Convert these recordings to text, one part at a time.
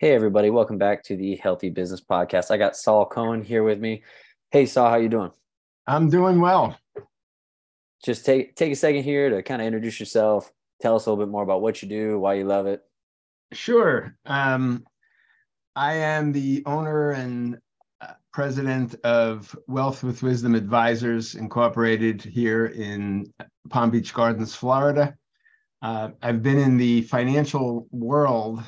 Hey everybody, welcome back to the Healthy Business Podcast. I got Saul Cohen here with me. Hey Saul, how you doing? I'm doing well. Just take take a second here to kind of introduce yourself. Tell us a little bit more about what you do, why you love it. Sure. Um, I am the owner and uh, president of Wealth with Wisdom Advisors Incorporated here in Palm Beach Gardens, Florida. Uh, I've been in the financial world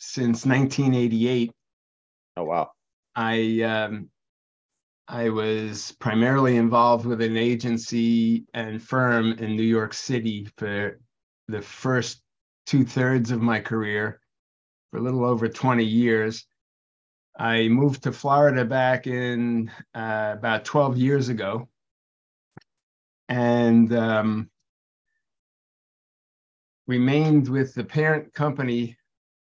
since 1988. Oh wow! I um, I was primarily involved with an agency and firm in New York City for the first two thirds of my career, for a little over 20 years. I moved to Florida back in uh, about 12 years ago, and um, remained with the parent company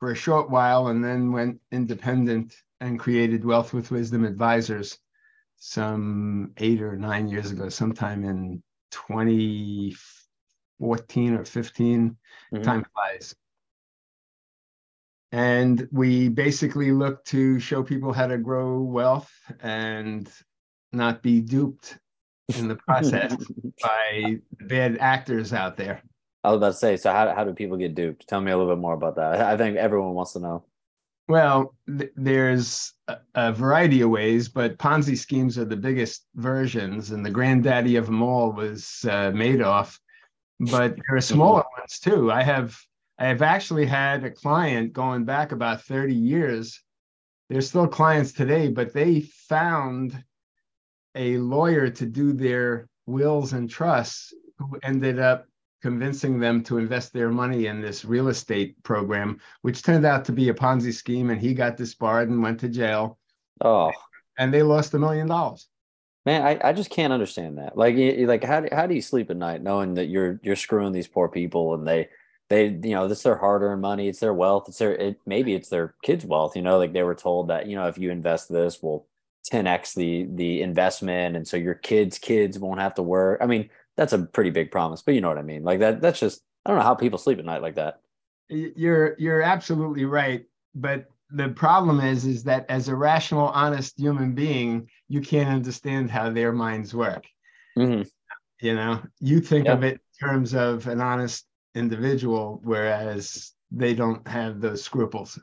for a short while and then went independent and created Wealth with Wisdom Advisors some eight or nine years ago, sometime in 2014 or 15. Mm-hmm. Time flies. And we basically look to show people how to grow wealth and not be duped in the process by bad actors out there. I was about to say, so how, how do people get duped? Tell me a little bit more about that. I think everyone wants to know. Well, th- there's a, a, variety of ways, but Ponzi schemes are the biggest versions, and the granddaddy of them all was uh, Madoff. But there are smaller ones too. I have I have actually had a client going back about 30 years. They're still clients today, but they found a lawyer to do their wills and trusts who ended up convincing them to invest their money in this real estate program, which turned out to be a Ponzi scheme. And he got disbarred and went to jail. Oh, and they lost a million dollars. Man, I, I just can't understand that. Like, like how do, how do you sleep at night knowing that you're you're screwing these poor people and they they you know this is their hard earned money, it's their wealth, it's their it, maybe it's their kids' wealth. You know, like they were told that you know if you invest this, we'll 10x the the investment, and so your kids' kids won't have to work. I mean, that's a pretty big promise, but you know what I mean. Like that, that's just I don't know how people sleep at night like that. You're you're absolutely right, but the problem is is that as a rational, honest human being, you can't understand how their minds work. Mm-hmm. You know, you think of it in terms of an honest individual, whereas they don't have those scruples.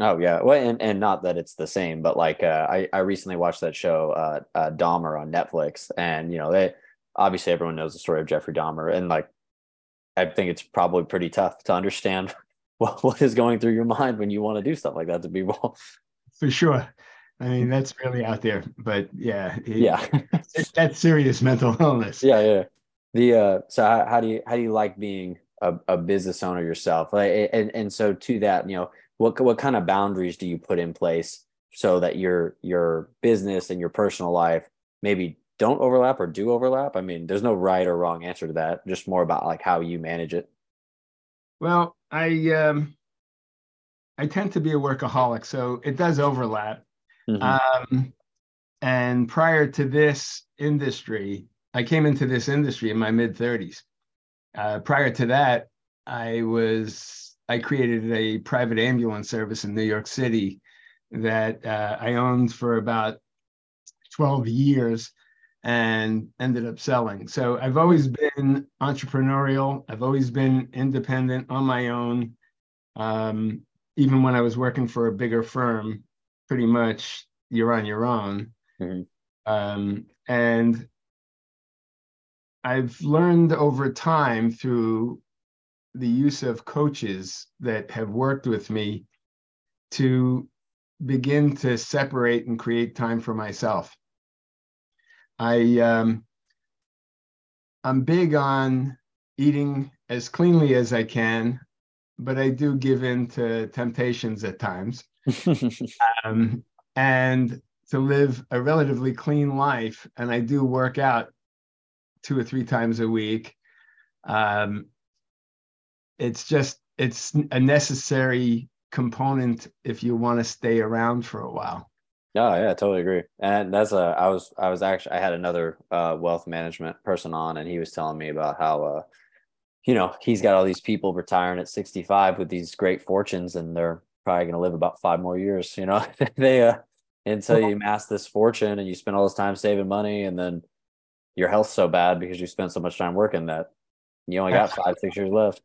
Oh yeah, well, and, and not that it's the same, but like uh, I I recently watched that show uh, uh, Dahmer on Netflix, and you know they obviously everyone knows the story of Jeffrey Dahmer, and like I think it's probably pretty tough to understand what, what is going through your mind when you want to do stuff like that to people. For sure. I mean, that's really out there, but yeah, it, yeah, that's serious mental illness. Yeah, yeah. The uh, so how, how do you how do you like being a, a business owner yourself? Like, and and so to that, you know, what what kind of boundaries do you put in place so that your your business and your personal life maybe don't overlap or do overlap? I mean, there's no right or wrong answer to that. Just more about like how you manage it. Well, I um, I tend to be a workaholic, so it does overlap. Mm-hmm. Um, and prior to this industry, I came into this industry in my mid 30s. Uh, prior to that, I was I created a private ambulance service in New York City that uh, I owned for about 12 years and ended up selling. So I've always been entrepreneurial. I've always been independent on my own. Um, even when I was working for a bigger firm, pretty much you're on your own. Mm-hmm. Um, and I've learned over time through the use of coaches that have worked with me to begin to separate and create time for myself. I um, I'm big on eating as cleanly as I can, but I do give in to temptations at times, um, and to live a relatively clean life. And I do work out two or three times a week. Um, it's just it's a necessary component if you want to stay around for a while. Yeah, yeah, I totally agree. And that's a I was I was actually I had another uh, wealth management person on, and he was telling me about how uh, you know, he's got all these people retiring at 65 with these great fortunes and they're probably going to live about five more years, you know, they, uh, until you amass this fortune and you spend all this time saving money and then your health's so bad because you spent so much time working that you only got five, six years left.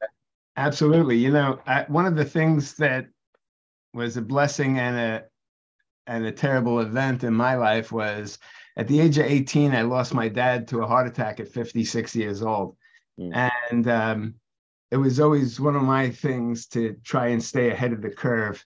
Absolutely. You know, I, one of the things that was a blessing and a, and a terrible event in my life was at the age of 18, I lost my dad to a heart attack at 56 years old. Mm. And um, it was always one of my things to try and stay ahead of the curve.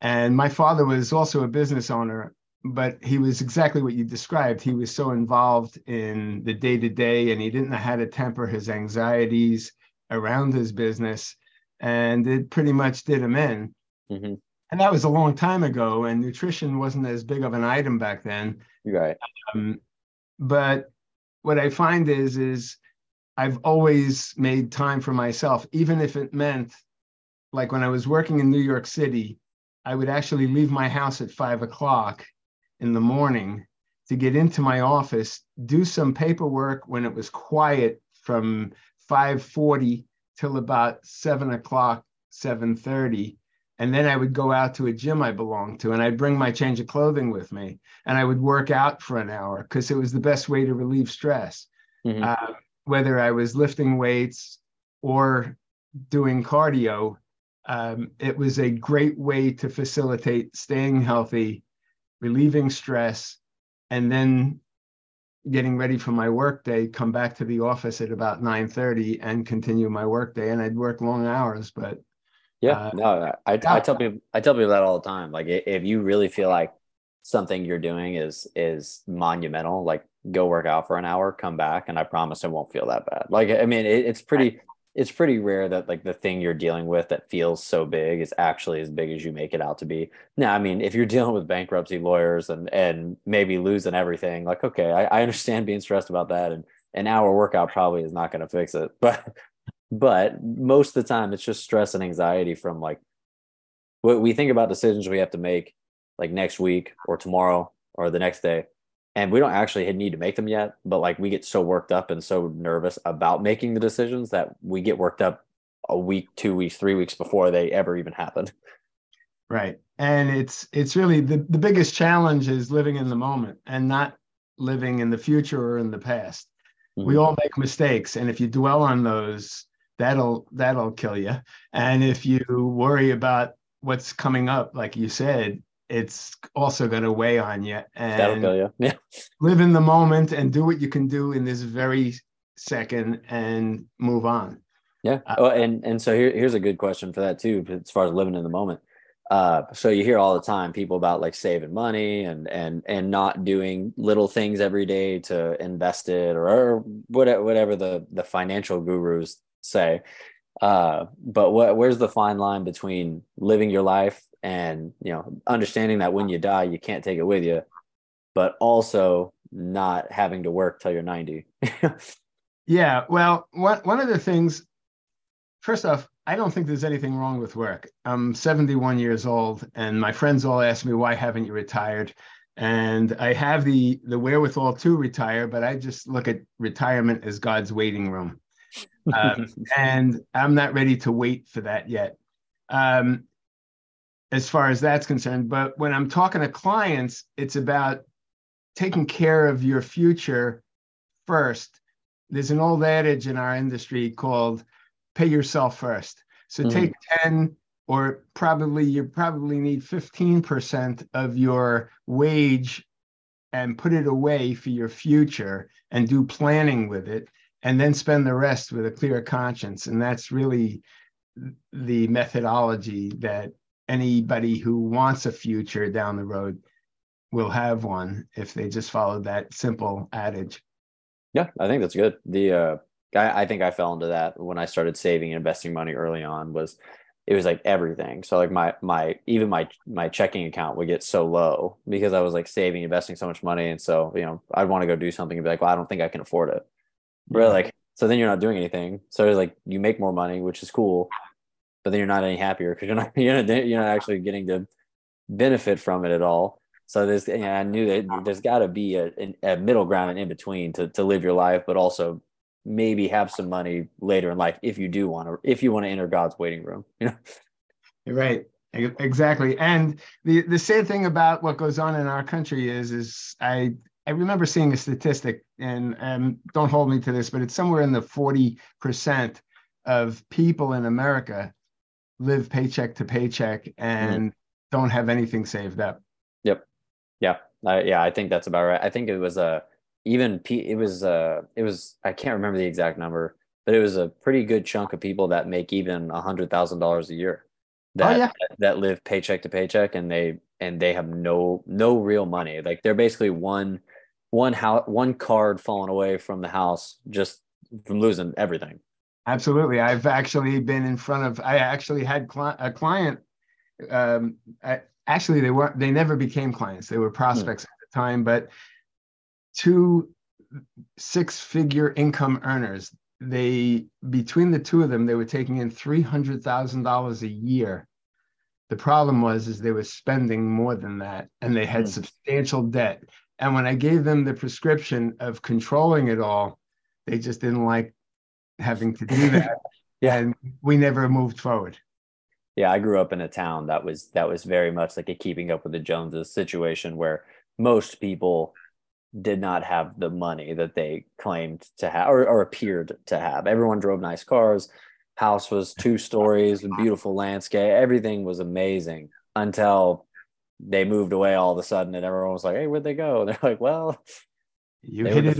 And my father was also a business owner, but he was exactly what you described. He was so involved in the day to day and he didn't know how to temper his anxieties around his business. And it pretty much did him in. Mm-hmm and that was a long time ago and nutrition wasn't as big of an item back then. Right. Um, but what i find is is i've always made time for myself even if it meant like when i was working in new york city i would actually leave my house at five o'clock in the morning to get into my office do some paperwork when it was quiet from 5.40 till about 7 o'clock 7.30 and then I would go out to a gym I belonged to, and I'd bring my change of clothing with me, and I would work out for an hour because it was the best way to relieve stress. Mm-hmm. Uh, whether I was lifting weights or doing cardio, um, it was a great way to facilitate staying healthy, relieving stress, and then getting ready for my workday. Come back to the office at about nine thirty and continue my workday, and I'd work long hours, but yeah, uh, no, I, I tell people I tell people that all the time. Like if you really feel like something you're doing is is monumental, like go work out for an hour, come back, and I promise it won't feel that bad. Like I mean, it, it's pretty it's pretty rare that like the thing you're dealing with that feels so big is actually as big as you make it out to be. Now, I mean, if you're dealing with bankruptcy lawyers and and maybe losing everything, like okay, I, I understand being stressed about that, and an hour workout probably is not going to fix it. But but most of the time it's just stress and anxiety from like what we think about decisions we have to make like next week or tomorrow or the next day and we don't actually need to make them yet but like we get so worked up and so nervous about making the decisions that we get worked up a week two weeks three weeks before they ever even happen right and it's it's really the, the biggest challenge is living in the moment and not living in the future or in the past mm-hmm. we all make mistakes and if you dwell on those that'll that'll kill you and if you worry about what's coming up like you said it's also going to weigh on you and that'll kill you yeah. live in the moment and do what you can do in this very second and move on. Yeah. Uh, oh, and and so here, here's a good question for that too as far as living in the moment. Uh, so you hear all the time people about like saving money and and and not doing little things every day to invest it or, or whatever whatever the the financial gurus say. Uh, but what where's the fine line between living your life and you know understanding that when you die you can't take it with you, but also not having to work till you're 90. yeah, well, one one of the things, first off, I don't think there's anything wrong with work. I'm 71 years old, and my friends all ask me why haven't you retired? And I have the the wherewithal to retire, but I just look at retirement as God's waiting room um, and I'm not ready to wait for that yet. Um, as far as that's concerned, but when I'm talking to clients, it's about taking care of your future first. There's an old adage in our industry called pay yourself first. So mm-hmm. take 10 or probably you probably need 15% of your wage and put it away for your future and do planning with it and then spend the rest with a clear conscience. And that's really the methodology that anybody who wants a future down the road will have one if they just follow that simple adage. Yeah, I think that's good. The uh, I, I think I fell into that when I started saving and investing money early on. Was it was like everything. So like my my even my my checking account would get so low because I was like saving, investing so much money, and so you know I'd want to go do something and be like, well, I don't think I can afford it. Right. Like, so then you're not doing anything. So it's like you make more money, which is cool, but then you're not any happier because you're not you're not you're not actually getting to benefit from it at all. So there's yeah, I knew that there's got to be a, a middle ground and in between to to live your life, but also maybe have some money later in life if you do want to if you want to enter God's waiting room. You know, right. Exactly. And the the sad thing about what goes on in our country is is I I remember seeing a statistic, and um, don't hold me to this, but it's somewhere in the 40% of people in America live paycheck to paycheck and mm. don't have anything saved up. Yep. Yeah. Uh, yeah. I think that's about right. I think it was a, even P, it was uh it was I can't remember the exact number, but it was a pretty good chunk of people that make even a hundred thousand dollars a year that, oh, yeah. that that live paycheck to paycheck and they and they have no no real money. Like they're basically one one house one card falling away from the house just from losing everything. Absolutely, I've actually been in front of. I actually had cli- a client. Um, I, actually, they weren't. They never became clients. They were prospects hmm. at the time, but two six-figure income earners. They between the two of them, they were taking in three hundred thousand dollars a year. The problem was is they were spending more than that, and they had mm. substantial debt. And when I gave them the prescription of controlling it all, they just didn't like having to do that. yeah. And we never moved forward. Yeah, I grew up in a town that was that was very much like a keeping up with the Joneses situation where most people did not have the money that they claimed to have or, or appeared to have. Everyone drove nice cars. House was two stories, beautiful landscape. Everything was amazing until they moved away all of a sudden, and everyone was like, "Hey, where'd they go?" And they're like, "Well, you hit it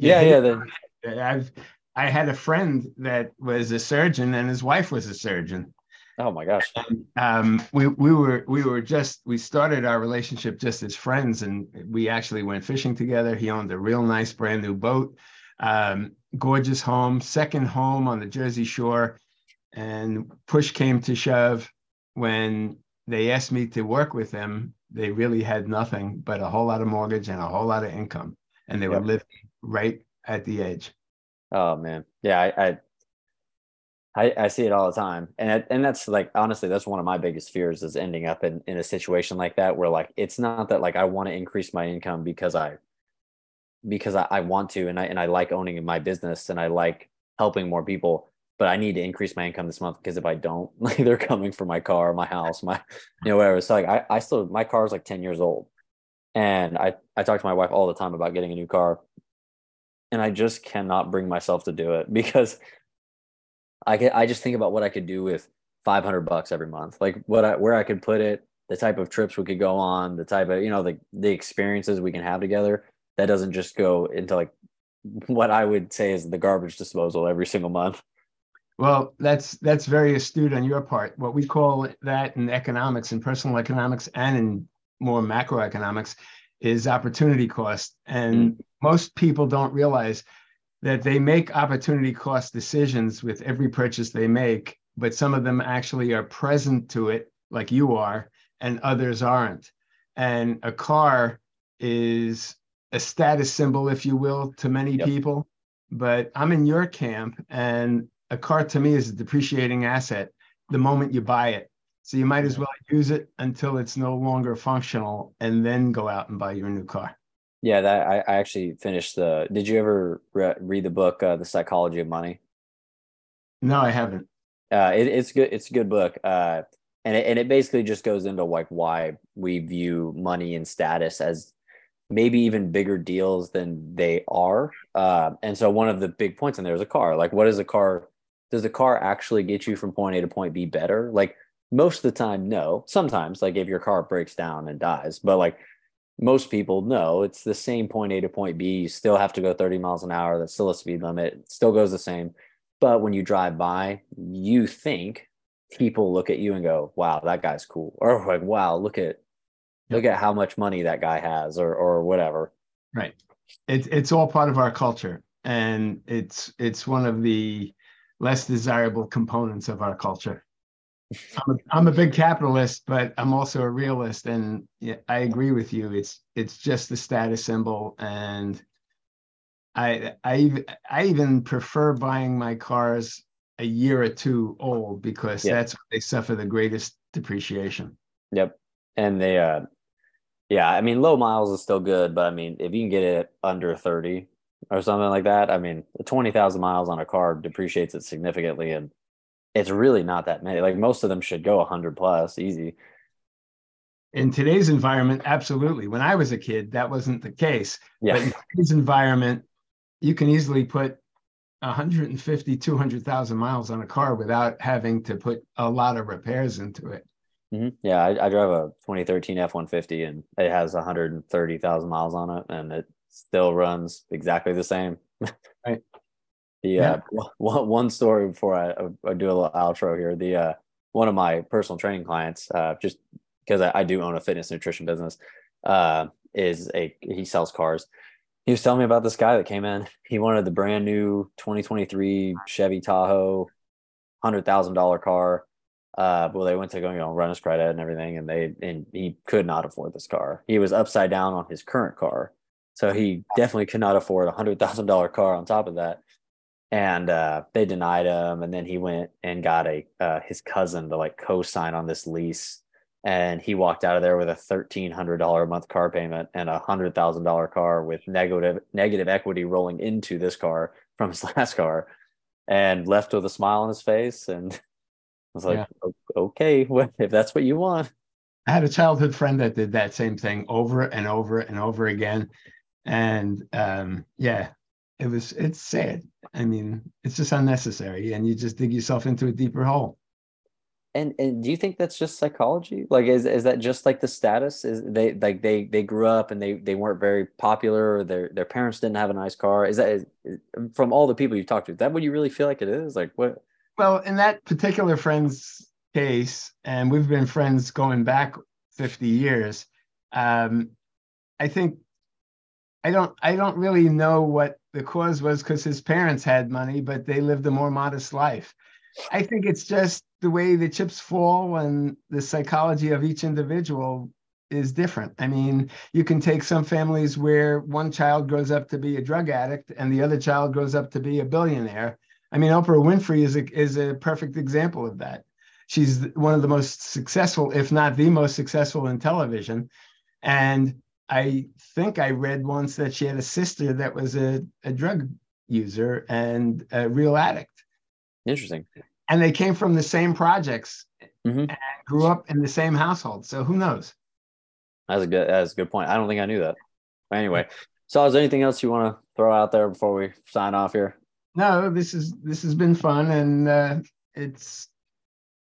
yeah, yeah. I've I had a friend that was a surgeon, and his wife was a surgeon. Oh my gosh! And, um, we we were we were just we started our relationship just as friends, and we actually went fishing together. He owned a real nice brand new boat, um, gorgeous home, second home on the Jersey Shore, and push came to shove when they asked me to work with them. They really had nothing but a whole lot of mortgage and a whole lot of income, and they yep. were living right at the edge. Oh man, yeah, I, I I, I, see it all the time. And and that's like honestly, that's one of my biggest fears is ending up in, in a situation like that where like it's not that like I want to increase my income because I because I, I want to and I and I like owning my business and I like helping more people, but I need to increase my income this month because if I don't, like they're coming for my car, my house, my you know, whatever. So like I, I still my car is like 10 years old. And I, I talk to my wife all the time about getting a new car and I just cannot bring myself to do it because I can I just think about what I could do with 500 bucks every month, like what I where I could put it, the type of trips we could go on, the type of you know the the experiences we can have together. That doesn't just go into like what I would say is the garbage disposal every single month. Well, that's that's very astute on your part. What we call that in economics, in personal economics, and in more macroeconomics, is opportunity cost. And mm. most people don't realize that they make opportunity cost decisions with every purchase they make, but some of them actually are present to it, like you are, and others aren't. And a car is a status symbol, if you will, to many yep. people. But I'm in your camp, and a car to me is a depreciating asset the moment you buy it. So you might as well use it until it's no longer functional and then go out and buy your new car. Yeah, that I, I actually finished the. Did you ever re- read the book, uh, The Psychology of Money? No, I haven't. Uh, it, it's good. It's a good book. Uh, and it, and it basically just goes into like why we view money and status as maybe even bigger deals than they are. Uh, and so one of the big points in there is a car. Like, what is a car? Does the car actually get you from point A to point B better? Like, most of the time, no. Sometimes, like if your car breaks down and dies, but like most people know it's the same point A to point B. You still have to go 30 miles an hour. That's still a speed limit. It still goes the same. But when you drive by, you think people look at you and go, wow, that guy's cool. Or like, wow, look at look at how much money that guy has or or whatever. Right. It's it's all part of our culture. And it's it's one of the less desirable components of our culture. I'm a, I'm a big capitalist, but I'm also a realist, and yeah, I agree with you. It's it's just the status symbol, and I I I even prefer buying my cars a year or two old because yep. that's when they suffer the greatest depreciation. Yep, and they uh, yeah, I mean low miles is still good, but I mean if you can get it under thirty, or something like that. I mean, 20,000 miles on a car depreciates it significantly. And it's really not that many. Like most of them should go 100 plus easy. In today's environment, absolutely. When I was a kid, that wasn't the case. Yeah. But in today's environment, you can easily put 150, 200,000 miles on a car without having to put a lot of repairs into it. Mm-hmm. Yeah, I, I drive a 2013 F 150 and it has 130,000 miles on it and it still runs exactly the same. Right. the yeah. uh, one, one story before I, I do a little outro here. The uh, one of my personal training clients, uh, just because I, I do own a fitness nutrition business, uh, is a he sells cars. He was telling me about this guy that came in. He wanted the brand new 2023 Chevy Tahoe, hundred thousand dollar car uh, well, they went to go, you know, run his credit and everything, and they and he could not afford this car. He was upside down on his current car, so he definitely could not afford a hundred thousand dollar car on top of that. And uh, they denied him, and then he went and got a uh, his cousin to like co-sign on this lease, and he walked out of there with a thirteen hundred dollar a month car payment and a hundred thousand dollar car with negative negative equity rolling into this car from his last car, and left with a smile on his face and I was like, yeah. okay, well, if that's what you want. I had a childhood friend that did that same thing over and over and over again. And um, yeah, it was, it's sad. I mean, it's just unnecessary. And you just dig yourself into a deeper hole. And, and do you think that's just psychology? Like, is, is that just like the status? Is they like they they grew up and they they weren't very popular, or their their parents didn't have a nice car? Is that is, from all the people you talked to? Is that what you really feel like it is? Like, what? Well, in that particular friend's case, and we've been friends going back 50 years, um, I think I don't I don't really know what the cause was because his parents had money, but they lived a more modest life. I think it's just the way the chips fall and the psychology of each individual is different. I mean, you can take some families where one child grows up to be a drug addict and the other child grows up to be a billionaire. I mean, Oprah Winfrey is a, is a perfect example of that. She's one of the most successful, if not the most successful in television. And I think I read once that she had a sister that was a, a drug user and a real addict. Interesting. And they came from the same projects mm-hmm. and grew up in the same household. So who knows? That's a good that's a good point. I don't think I knew that. But anyway, so is there anything else you want to throw out there before we sign off here? no, this is this has been fun, and uh, it's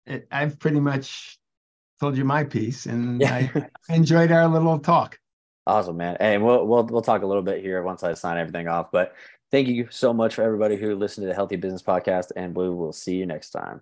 it, I've pretty much told you my piece, and yeah. I enjoyed our little talk. Awesome, man. And we'll we'll we'll talk a little bit here once I sign everything off. But thank you so much for everybody who listened to the Healthy Business Podcast, and we will see you next time.